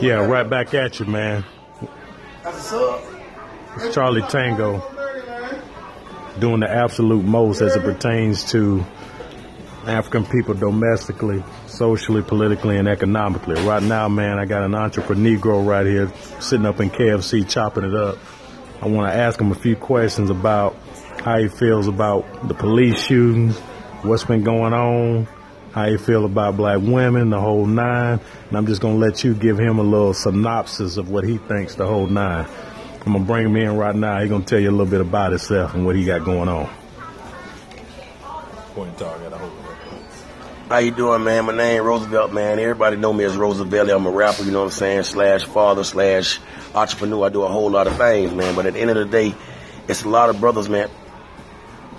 Yeah, right back at you, man. It's Charlie Tango doing the absolute most as it pertains to African people domestically, socially, politically, and economically. Right now, man, I got an entrepreneur right here sitting up in KFC chopping it up. I want to ask him a few questions about how he feels about the police shootings, what's been going on, how you feel about black women, the whole nine. And I'm just going to let you give him a little synopsis of what he thinks the whole nine. I'm going to bring him in right now. He's going to tell you a little bit about himself and what he got going on. Point target, I hope. How you doing, man? My name Roosevelt, man. Everybody know me as Roosevelt. I'm a rapper, you know what I'm saying? Slash father, slash entrepreneur. I do a whole lot of things, man. But at the end of the day, it's a lot of brothers, man,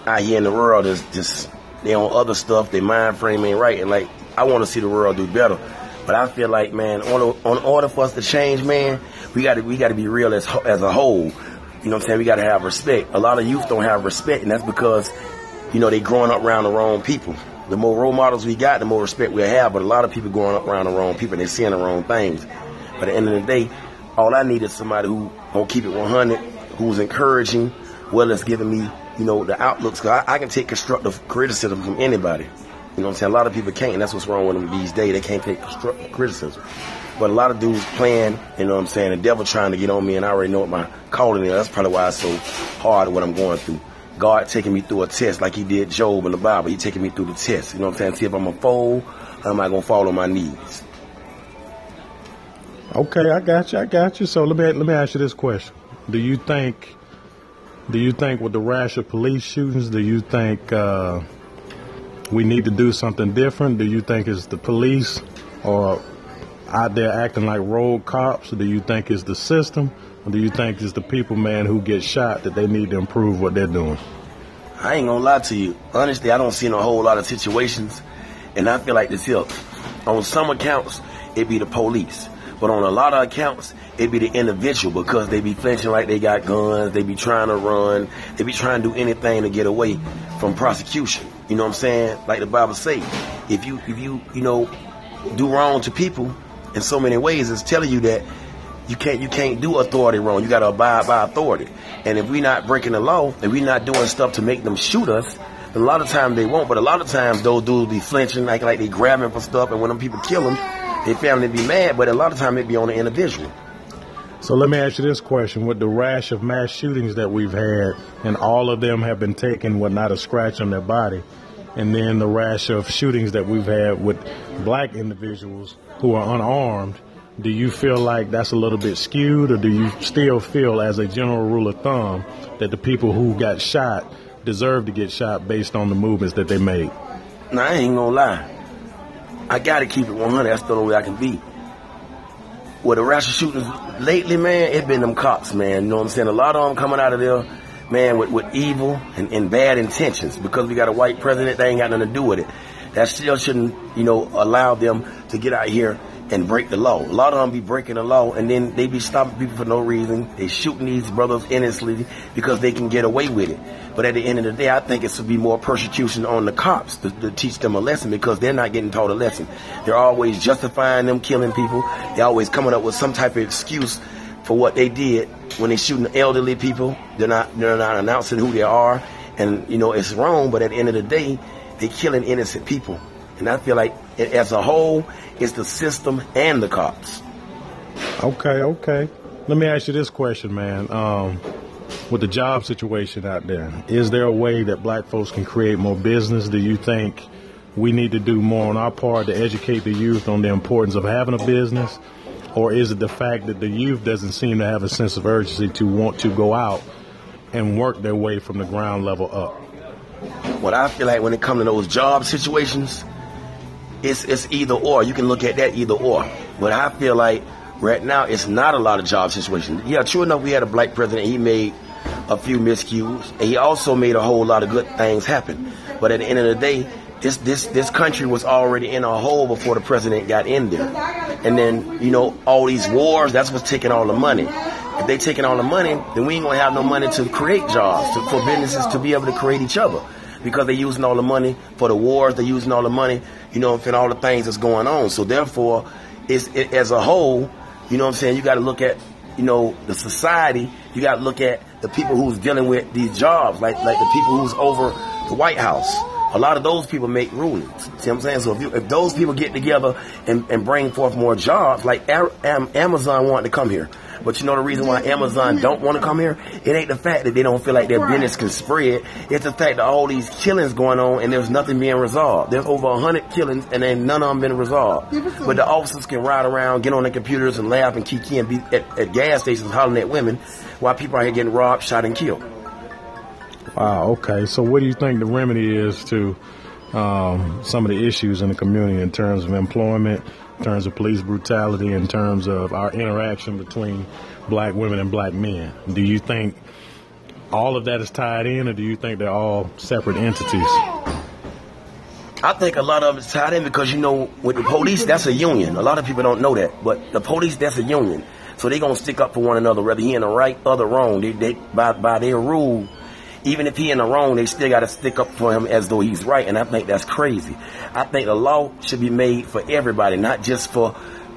out here in the world that's just they on other stuff. Their mind frame ain't right, and like I want to see the world do better. But I feel like, man, on, on order for us to change, man, we got to we got to be real as as a whole. You know what I'm saying? We got to have respect. A lot of youth don't have respect, and that's because, you know, they growing up around the wrong people. The more role models we got, the more respect we'll have. But a lot of people growing up around the wrong people, and they seeing the wrong things. But at the end of the day, all I need is somebody who gonna keep it 100, who's encouraging, well as giving me you know, the outlooks. I, I, can take constructive criticism from anybody. You know what I'm saying? A lot of people can't, and that's what's wrong with them these days. They can't take constructive criticism. But a lot of dudes playing, you know what I'm saying, the devil trying to get on me, and I already know what my calling is. That's probably why it's so hard what I'm going through. God taking me through a test like he did Job in the Bible. He taking me through the test. You know what I'm saying? See if I'm a fold am I going to fall on my knees? Okay, I got you. I got you. So let me let me ask you this question: Do you think do you think with the rash of police shootings, do you think uh, we need to do something different? Do you think it's the police or out there acting like rogue cops? Do you think it's the system? Or do you think it's the people, man, who get shot that they need to improve what they're doing? I ain't gonna lie to you. Honestly, I don't see a whole lot of situations, and I feel like this here. On some accounts, it be the police. But on a lot of accounts, it be the individual because they be flinching like they got guns, they be trying to run, they be trying to do anything to get away from prosecution. You know what I'm saying? Like the Bible say, if you if you you know do wrong to people in so many ways, it's telling you that you can't you can't do authority wrong. You got to abide by authority. And if we not breaking the law, if we not doing stuff to make them shoot us, a lot of times they won't. But a lot of times those dudes be flinching like like they grabbing for stuff, and when them people kill them their family be mad, but a lot of time it be on the individual. So let me ask you this question: With the rash of mass shootings that we've had, and all of them have been taken with not a scratch on their body, and then the rash of shootings that we've had with black individuals who are unarmed, do you feel like that's a little bit skewed, or do you still feel, as a general rule of thumb, that the people who got shot deserve to get shot based on the movements that they made? Now, I ain't gonna lie. I gotta keep it 100. That's the only way I can be. With the of shootings lately, man, it been them cops, man. You know what I'm saying? A lot of them coming out of there, man, with, with evil and, and bad intentions. Because we got a white president, they ain't got nothing to do with it. That still shouldn't, you know, allow them to get out here and break the law. A lot of them be breaking the law and then they be stopping people for no reason. They shooting these brothers innocently because they can get away with it. But at the end of the day, I think it should be more persecution on the cops to, to, teach them a lesson because they're not getting taught a lesson. They're always justifying them killing people. They're always coming up with some type of excuse for what they did when they shooting elderly people. They're not they're not announcing who they are, and you know it's wrong. But at the end of the day, they're killing innocent people. And I feel like as a whole, it's the system and the cops. Okay, okay. Let me ask you this question, man. Um, with the job situation out there, is there a way that black folks can create more business? Do you think we need to do more on our part to educate the youth on the importance of having a business? Or is it the fact that the youth doesn't seem to have a sense of urgency to want to go out and work their way from the ground level up? What I feel like when it comes to those job situations, it's it's either or. You can look at that either or. But I feel like right now it's not a lot of job situations. Yeah, true enough, we had a black president. He made a few miscues, and he also made a whole lot of good things happen. But at the end of the day, this this this country was already in a hole before the president got in there. And then you know all these wars. That's what's taking all the money. If they taking all the money, then we ain't gonna have no money to create jobs to, for businesses to be able to create each other because they're using all the money for the wars. They're using all the money, you know, and all the things that's going on. So therefore, it's it, as a whole, You know what I'm saying? You got to look at, you know, the society. You got to look at the people who's dealing with these jobs, like like the people who's over the White House. A lot of those people make rulings. See what I'm saying? So if, you, if those people get together and, and bring forth more jobs, like Amazon wanted to come here. But you know the reason why Amazon don't want to come here? It ain't the fact that they don't feel like their business can spread. It's the fact that all these killings going on and there's nothing being resolved. There's over a hundred killings and then none of them been resolved. But the officers can ride around, get on their computers and laugh and kiki and be at, at gas stations hollering at women while people are here getting robbed, shot, and killed. Wow. Okay. So what do you think the remedy is to um, some of the issues in the community in terms of employment, in terms of police brutality, in terms of our interaction between black women and black men. Do you think all of that is tied in, or do you think they're all separate entities? I think a lot of it's tied in because you know, with the police, that's a union. A lot of people don't know that, but the police, that's a union. So they're gonna stick up for one another, whether he in the right or the wrong. They, they by by their rule, even if he in the wrong, they still got to stick up for him as though he's right. And I think that's crazy. I think the law should be made for everybody, not just for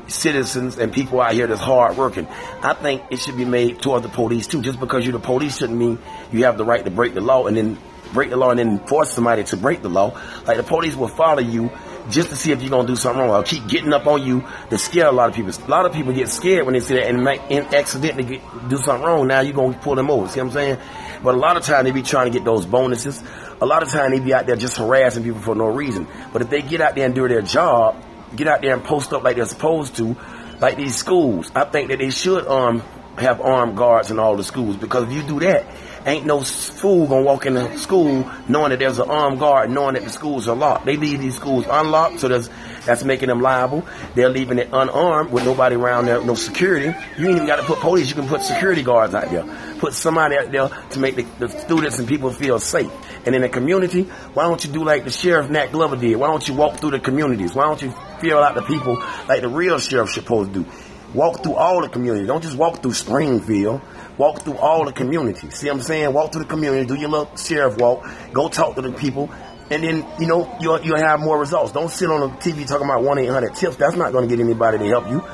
citizens and people out here that's hard working. I think it should be made toward the police too. Just because you're the police shouldn't mean you have the right to break the law and then break the law and then force somebody to break the law. Like the police will follow you just to see if you're gonna do something wrong. I'll keep getting up on you to scare a lot of people. A lot of people get scared when they see that and and accidentally get, do something wrong. Now you're gonna pull them over. See what I'm saying? But a lot of time they be trying to get those bonuses. A lot of time they be out there just harassing people for no reason. But if they get out there and do their job, get out there and post up like they're supposed to, like these schools, I think that they should um have armed guards in all the schools because if you do that, ain't no fool gonna walk in the school knowing that there's an armed guard, knowing that the schools are locked. They leave these schools unlocked, so there's that's making them liable. They're leaving it unarmed with nobody around there, no security. You ain't even got to put police. You can put security guards out there. Put somebody out there to make the, the students and people feel safe. And in the community, why don't you do like the sheriff Nat Glover did? Why don't you walk through the communities? Why don't you feel out the people like the real sheriff supposed to do? Walk through all the communities. Don't just walk through Springfield. Walk through all the community. See what I'm saying? Walk through the community. Do your little sheriff walk. Go talk to the people. And then, you know, you'll, you'll have more results. Don't sit on the TV talking about 1-800-TIPS. That's not going to get anybody to help you.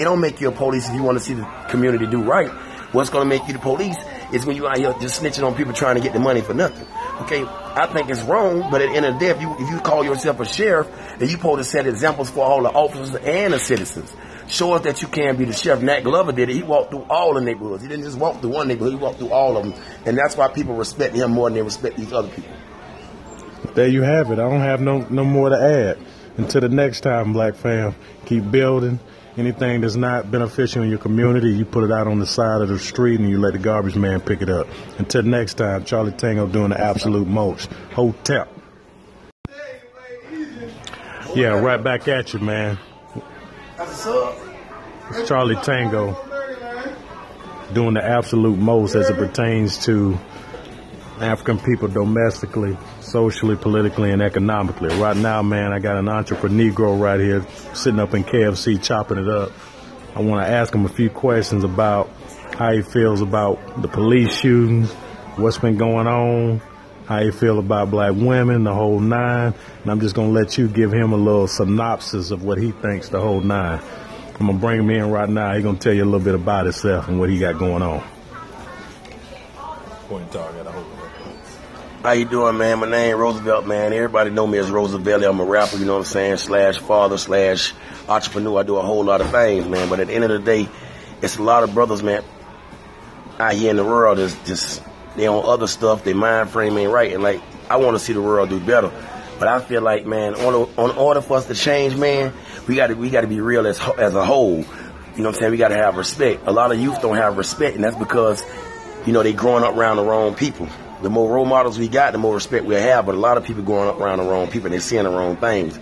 It don't make you a police if you want to see the community do right. What's going to make you the police is when you out here just snitching on people trying to get the money for nothing. Okay, I think it's wrong, but at the end of the day, if you, if you call yourself a sheriff, then you supposed to set examples for all the officers and the citizens. Show us that you can be the sheriff. Nat Glover did it. He walked through all the neighborhoods. He didn't just walk through one neighborhood. He walked through all of them. And that's why people respect him more than they respect these other people. There you have it. I don't have no, no more to add. Until the next time, Black Fam, keep building. Anything that's not beneficial in your community, you put it out on the side of the street and you let the garbage man pick it up. Until next time, Charlie Tango doing the absolute most. Hotel. Yeah, right back at you, man. It's Charlie Tango doing the absolute most as it pertains to African people domestically, socially, politically, and economically. Right now, man, I got an entrepreneur Negro right here sitting up in KFC chopping it up. I want to ask him a few questions about how he feels about the police shootings, what's been going on, how he feel about black women, the whole nine. And I'm just going to let you give him a little synopsis of what he thinks the whole nine. I'm going to bring him in right now. He's going to tell you a little bit about himself and what he got going on. Point target, I hope. How you doing, man? My name Roosevelt, man. Everybody know me as Roosevelt. I'm a rapper, you know what I'm saying? Slash father, slash entrepreneur. I do a whole lot of things, man. But at the end of the day, it's a lot of brothers, man, out here in the world that's just they on other stuff. Their mind frame ain't right, and like I want to see the world do better. But I feel like, man, on, on order for us to change, man, we got to we got to be real as as a whole. You know what I'm saying? We got to have respect. A lot of youth don't have respect, and that's because you know they growing up around the wrong people the more role models we got, the more respect we'll have. But a lot of people going up around the wrong people and they're seeing the wrong things.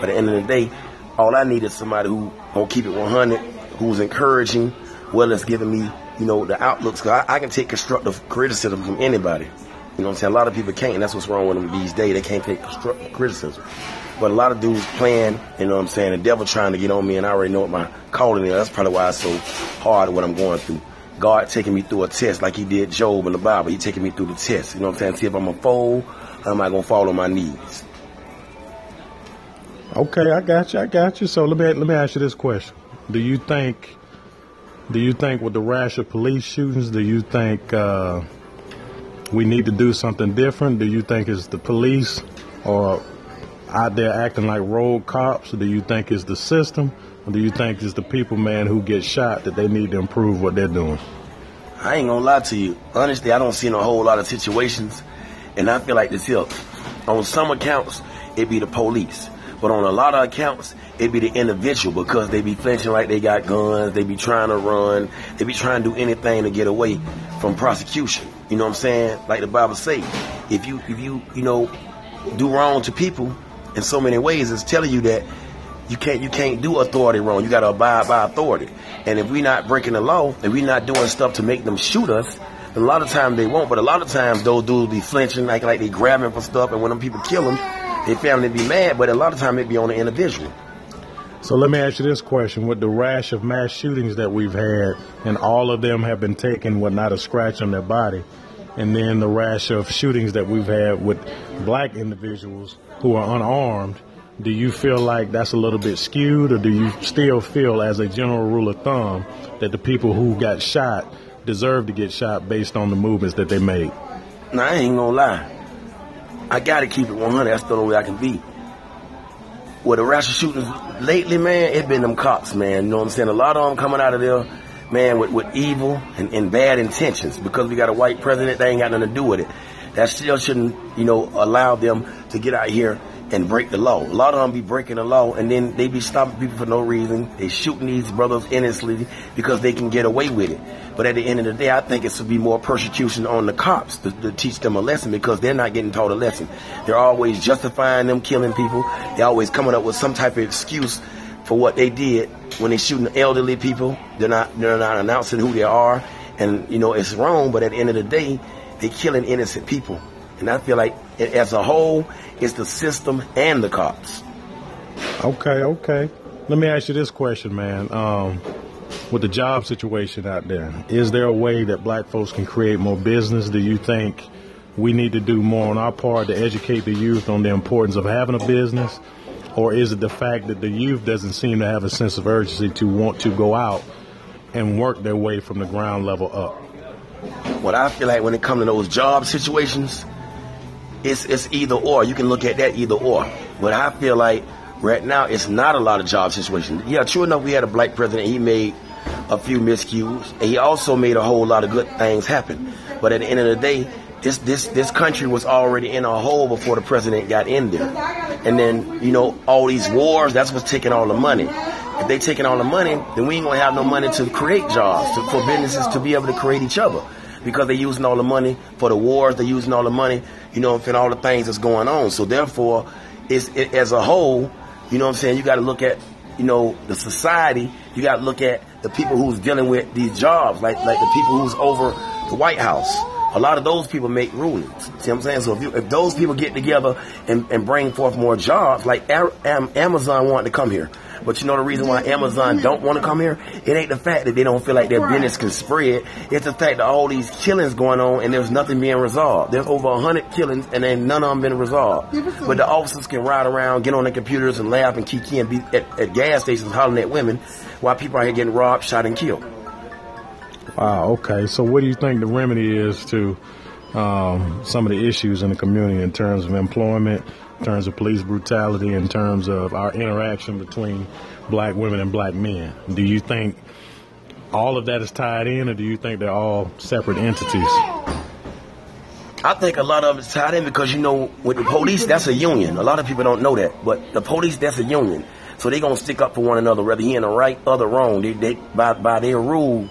But at the end of the day, all I need is somebody who gonna keep it 100, who's encouraging, well as giving me, you know, the outlooks. Cause I, I, can take constructive criticism from anybody. You know what I'm saying? A lot of people can't, and that's what's wrong with them these days. They can't take constructive criticism. But a lot of dudes playing, you know what I'm saying, the devil trying to get on me, and I already know what my calling is. That's probably why it's so hard what I'm going through. God taking me through a test like he did Job in the Bible. He taking me through the test. You know what I'm saying? See if I'm a fold am I to fall on my knees? Okay, I got you. I got you. So let me let me ask you this question: Do you think Do you think with the rash of police shootings, do you think uh, we need to do something different? Do you think it's the police or out there acting like rogue cops? Do you think it's the system? Or do you think it's the people, man, who get shot that they need to improve what they're doing? I ain't gonna lie to you. Honestly, I don't see in a whole lot of situations, and I feel like this here. On some accounts, it be the police. But on a lot of accounts, it be the individual because they be flinching like they got guns, they be trying to run, they be trying to do anything to get away from prosecution. You know what I'm saying? Like the Bible say, if you if you you know do wrong to people in so many ways, it's telling you that you can't you can't do authority wrong. You got to abide by authority. And if we're not breaking the law, if we're not doing stuff to make them shoot us, a lot of times they won't. But a lot of times those dudes be flinching, like like they grabbing for stuff, and when them people kill them, their family be mad. But a lot of times it be on the individual. So let me ask you this question: With the rash of mass shootings that we've had, and all of them have been taken with not a scratch on their body, and then the rash of shootings that we've had with black individuals who are unarmed, do you feel like that's a little bit skewed, or do you still feel, as a general rule of thumb, that the people who got shot deserve to get shot based on the movements that they made? Now I ain't gonna lie. I gotta keep it 100. That's the only way I can be. With the of shootings lately, man, it been them cops, man. You know what I'm saying? A lot of them coming out of there, man, with, with evil and, and bad intentions. Because we got a white president, they ain't got nothing to do with it. That still shouldn't, you know, allow them to get out here and break the law. A lot of them be breaking the law and then they be stopping people for no reason. They shooting these brothers innocently because they can get away with it. But at the end of the day, I think it should be more persecution on the cops to, to teach them a lesson because they're not getting taught a lesson. They're always justifying them killing people. They're always coming up with some type of excuse for what they did when they shooting elderly people. They're not they're not announcing who they are, and you know it's wrong. But at the end of the day, they're killing innocent people. And I feel like as a whole, it's the system and the cops. Okay, okay. Let me ask you this question, man. Um, with the job situation out there, is there a way that black folks can create more business? Do you think we need to do more on our part to educate the youth on the importance of having a business? Or is it the fact that the youth doesn't seem to have a sense of urgency to want to go out and work their way from the ground level up? What I feel like when it comes to those job situations, it's it's either or. You can look at that either or. But I feel like right now it's not a lot of job situations. Yeah, true enough, we had a black president. He made a few miscues, and he also made a whole lot of good things happen. But at the end of the day, this this this country was already in a hole before the president got in there. And then you know all these wars. That's what's taking all the money. If they taking all the money, then we ain't gonna have no money to create jobs to, for businesses to be able to create each other because they're using all the money for the wars. They're using all the money, you know, and all the things that's going on. So therefore, it's it, as a whole, you know what I'm saying. You got to look at, you know, the society. You got to look at the people who's dealing with these jobs, like like the people who's over the White House. A lot of those people make rulings. See what I'm saying? So if, you, if those people get together and, and bring forth more jobs, like Amazon wanted to come here. But you know the reason why Amazon don't want to come here? It ain't the fact that they don't feel like their business can spread. It's the fact that all these killings going on and there's nothing being resolved. There's over a hundred killings and then none of them been resolved. But the officers can ride around, get on their computers and laugh and kiki and be at, at gas stations hollering at women while people are here getting robbed, shot, and killed. Wow. Okay. So what do you think the remedy is to um, some of the issues in the community in terms of employment, in terms of police brutality, in terms of our interaction between black women and black men. Do you think all of that is tied in, or do you think they're all separate entities? I think a lot of it's tied in because you know, with the police, that's a union. A lot of people don't know that, but the police, that's a union. So they're gonna stick up for one another, whether he in the right or the wrong. They, they by by their rule,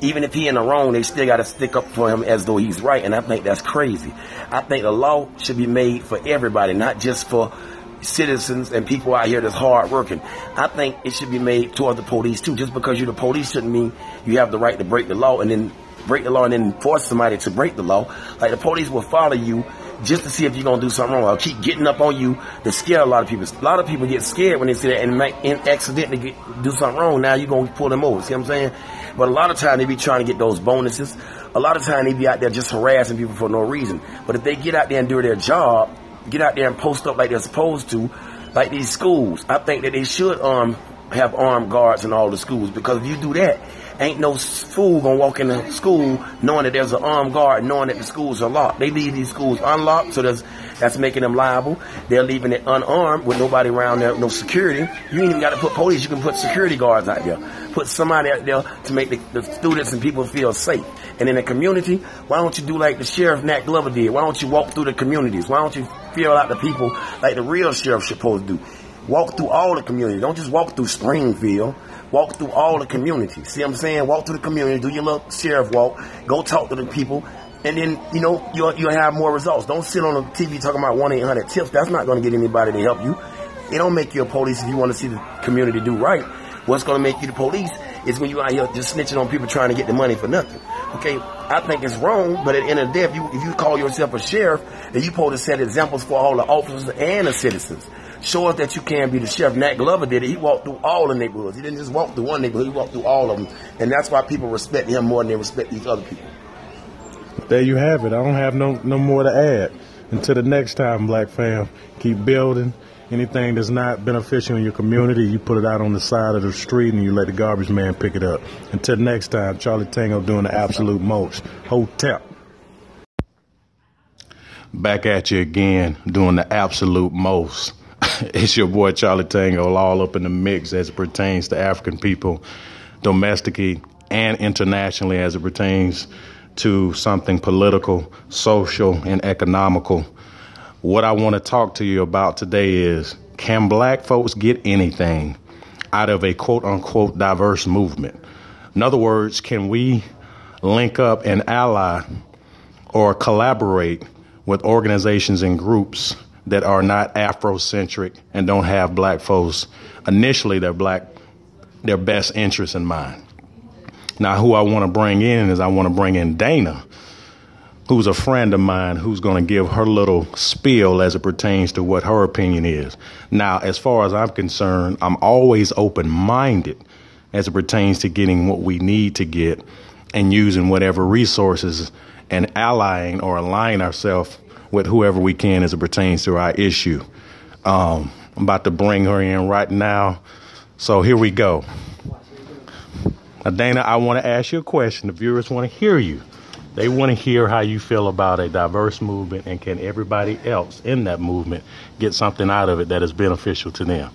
even if he in the wrong, they still got to stick up for him as though he's right. And I think that's crazy. I think the law should be made for everybody, not just for citizens and people out here that's hard working. I think it should be made toward the police too. Just because you're the police shouldn't mean you have the right to break the law and then break the law and then force somebody to break the law. Like the police will follow you just to see if you're gonna do something wrong. I'll keep getting up on you to scare a lot of people. A lot of people get scared when they see that and and accidentally get, do something wrong. Now you're gonna pull them over. See what I'm saying? But a lot of time they be trying to get those bonuses. A lot of time they be out there just harassing people for no reason. But if they get out there and do their job, get out there and post up like they're supposed to, like these schools, I think that they should um have armed guards in all the schools because if you do that, ain't no fool gonna walk in the school knowing that there's an armed guard, knowing that the schools are locked. They leave these schools unlocked, so there's that's making them liable. They're leaving it unarmed with nobody around there, no security. You ain't even got to put police. You can put security guards out there. Put somebody out there to make the, the students and people feel safe. And in the community, why don't you do like the sheriff Nat Glover did? Why don't you walk through the communities? Why don't you feel out the people like the real sheriff supposed to do? Walk through all the communities. Don't just walk through Springfield. Walk through all the community. See what I'm saying? Walk through the community. Do your little sheriff walk. Go talk to the people. And then, you know, you'll, you'll have more results. Don't sit on the TV talking about 1-800-TIPS. That's not going to get anybody to help you. It don't make you a police if you want to see the community do right. What's going to make you the police is when you out here just snitching on people trying to get the money for nothing. Okay, I think it's wrong, but at the end of the day, if you, if you call yourself a sheriff, then you supposed to set examples for all the officers and the citizens. Show us that you can be the sheriff. Nat Glover did it. He walked through all the neighborhoods. He didn't just walk through one neighborhood. He walked through all of them. And that's why people respect him more than they respect these other people. There you have it. I don't have no, no more to add. Until the next time, Black Fam, keep building. Anything that's not beneficial in your community, you put it out on the side of the street and you let the garbage man pick it up. Until next time, Charlie Tango doing the absolute most. Hotel. Back at you again, doing the absolute most. it's your boy Charlie Tango, all up in the mix as it pertains to African people, domestically and internationally as it pertains to something political, social, and economical. What I want to talk to you about today is can black folks get anything out of a quote unquote diverse movement? In other words, can we link up and ally or collaborate with organizations and groups that are not Afrocentric and don't have black folks initially their black their best interests in mind. Now, who I want to bring in is I want to bring in Dana, who's a friend of mine who's going to give her little spiel as it pertains to what her opinion is. Now, as far as I'm concerned, I'm always open minded as it pertains to getting what we need to get and using whatever resources and allying or aligning ourselves with whoever we can as it pertains to our issue. Um, I'm about to bring her in right now. So here we go. Now, Dana, I want to ask you a question. The viewers want to hear you. They want to hear how you feel about a diverse movement and can everybody else in that movement get something out of it that is beneficial to them?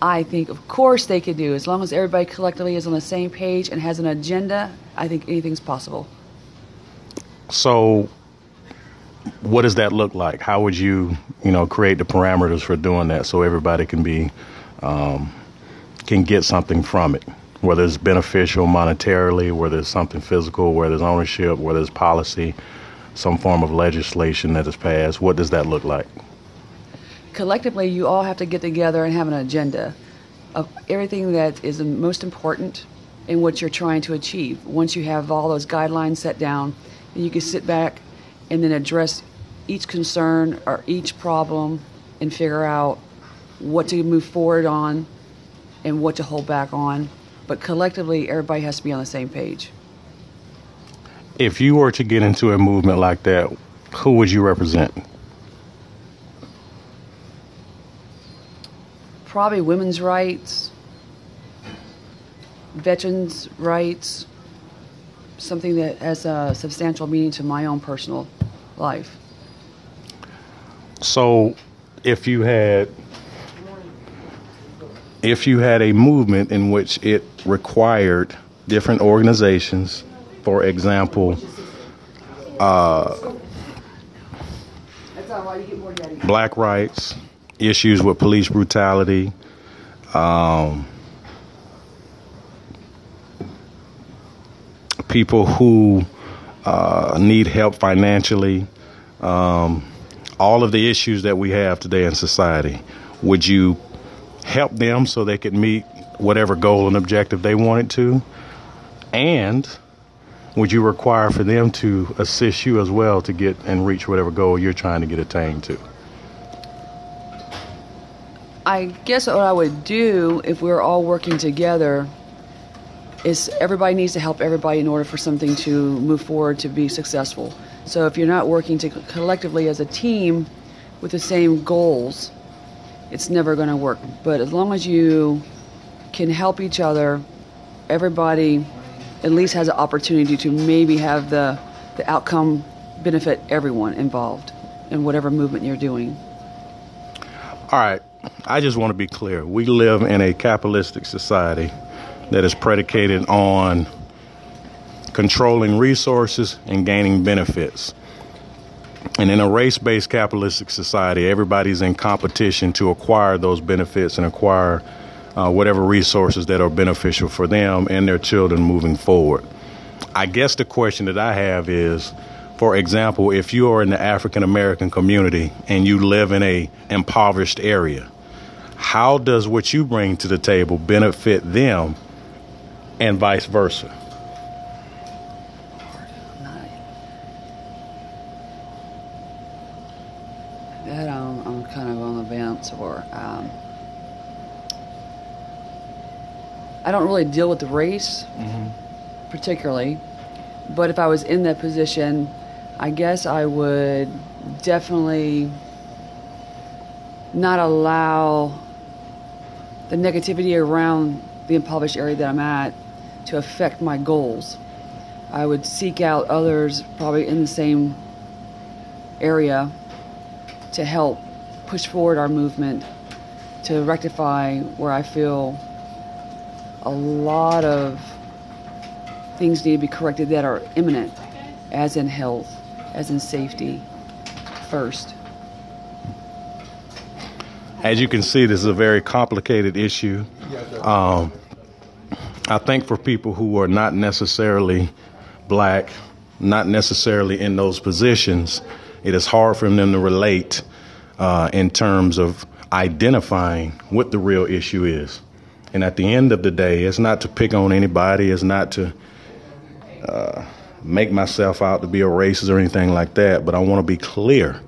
I think, of course, they could do. As long as everybody collectively is on the same page and has an agenda, I think anything's possible. So, what does that look like? How would you, you know, create the parameters for doing that so everybody can be, um, can get something from it? Whether it's beneficial monetarily, whether it's something physical, whether it's ownership, whether it's policy, some form of legislation that is passed. What does that look like? Collectively, you all have to get together and have an agenda of everything that is most important in what you're trying to achieve. Once you have all those guidelines set down, you can sit back and then address each concern or each problem and figure out what to move forward on and what to hold back on but collectively, everybody has to be on the same page. If you were to get into a movement like that, who would you represent? Probably women's rights, veterans' rights, something that has a substantial meaning to my own personal life. So, if you had if you had a movement in which it required different organizations, for example, uh, black rights, issues with police brutality, um, people who uh, need help financially, um, all of the issues that we have today in society. Would you help them so they could meet whatever goal and objective they wanted to? And would you require for them to assist you as well to get and reach whatever goal you're trying to get attained to? I guess what I would do if we are all working together is everybody needs to help everybody in order for something to move forward to be successful. So if you're not working to collectively as a team with the same goals, it's never going to work. But as long as you can help each other, everybody at least has an opportunity to maybe have the, the outcome benefit everyone involved in whatever movement you're doing. All right. I just want to be clear. We live in a capitalistic society that is predicated on controlling resources and gaining benefits. And in a race based capitalistic society, everybody's in competition to acquire those benefits and acquire uh, whatever resources that are beneficial for them and their children moving forward. I guess the question that I have is for example, if you are in the African American community and you live in a impoverished area, how does what you bring to the table benefit them and vice versa? That I'm, I'm kind of on the fence or Um, I don't really deal with the race mm-hmm. particularly, but if I was in that position, I guess I would definitely not allow the negativity around the impoverished area that I'm at to affect my goals. I would seek out others probably in the same area to help push forward our movement to rectify where I feel a lot of things need to be corrected that are imminent, as in health as in safety first. As you can see, this is a very complicated issue. Um, I think for people who are not necessarily black, not necessarily in those positions, it is hard for them to relate uh, in terms of identifying what the real issue is. And at the end of the day, it's not to pick on anybody, it's not to uh, make myself out to be a racist or anything like that, but I want to be clear.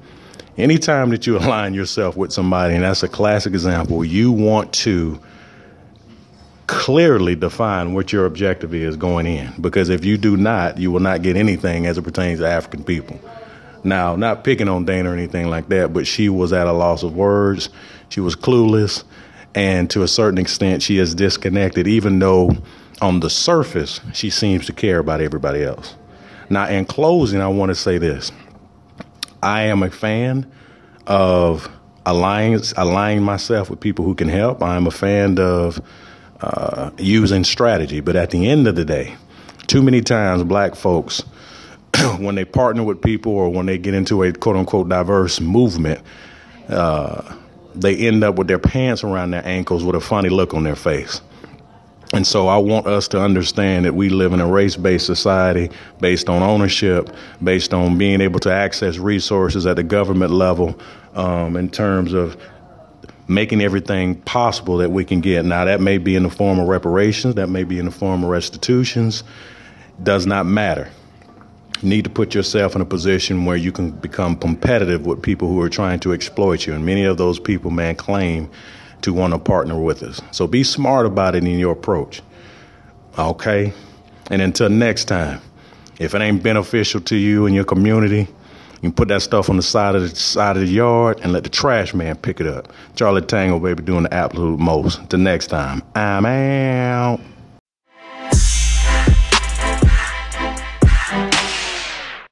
Anytime that you align yourself with somebody, and that's a classic example, you want to clearly define what your objective is going in. Because if you do not, you will not get anything as it pertains to African people. Now, not picking on Dana or anything like that, but she was at a loss of words. She was clueless. And to a certain extent, she is disconnected, even though on the surface, she seems to care about everybody else. Now, in closing, I want to say this. I am a fan of aligning, aligning myself with people who can help. I'm a fan of uh, using strategy. But at the end of the day, too many times black folks, when they partner with people or when they get into a quote unquote diverse movement, uh, they end up with their pants around their ankles with a funny look on their face. And so I want us to understand that we live in a race based society based on ownership, based on being able to access resources at the government level um, in terms of making everything possible that we can get. Now, that may be in the form of reparations, that may be in the form of restitutions, does not matter. Need to put yourself in a position where you can become competitive with people who are trying to exploit you. And many of those people, man, claim to want to partner with us. So be smart about it in your approach. Okay? And until next time, if it ain't beneficial to you and your community, you can put that stuff on the side of the side of the yard and let the trash man pick it up. Charlie Tango, baby, doing the absolute most. Till next time, I'm out.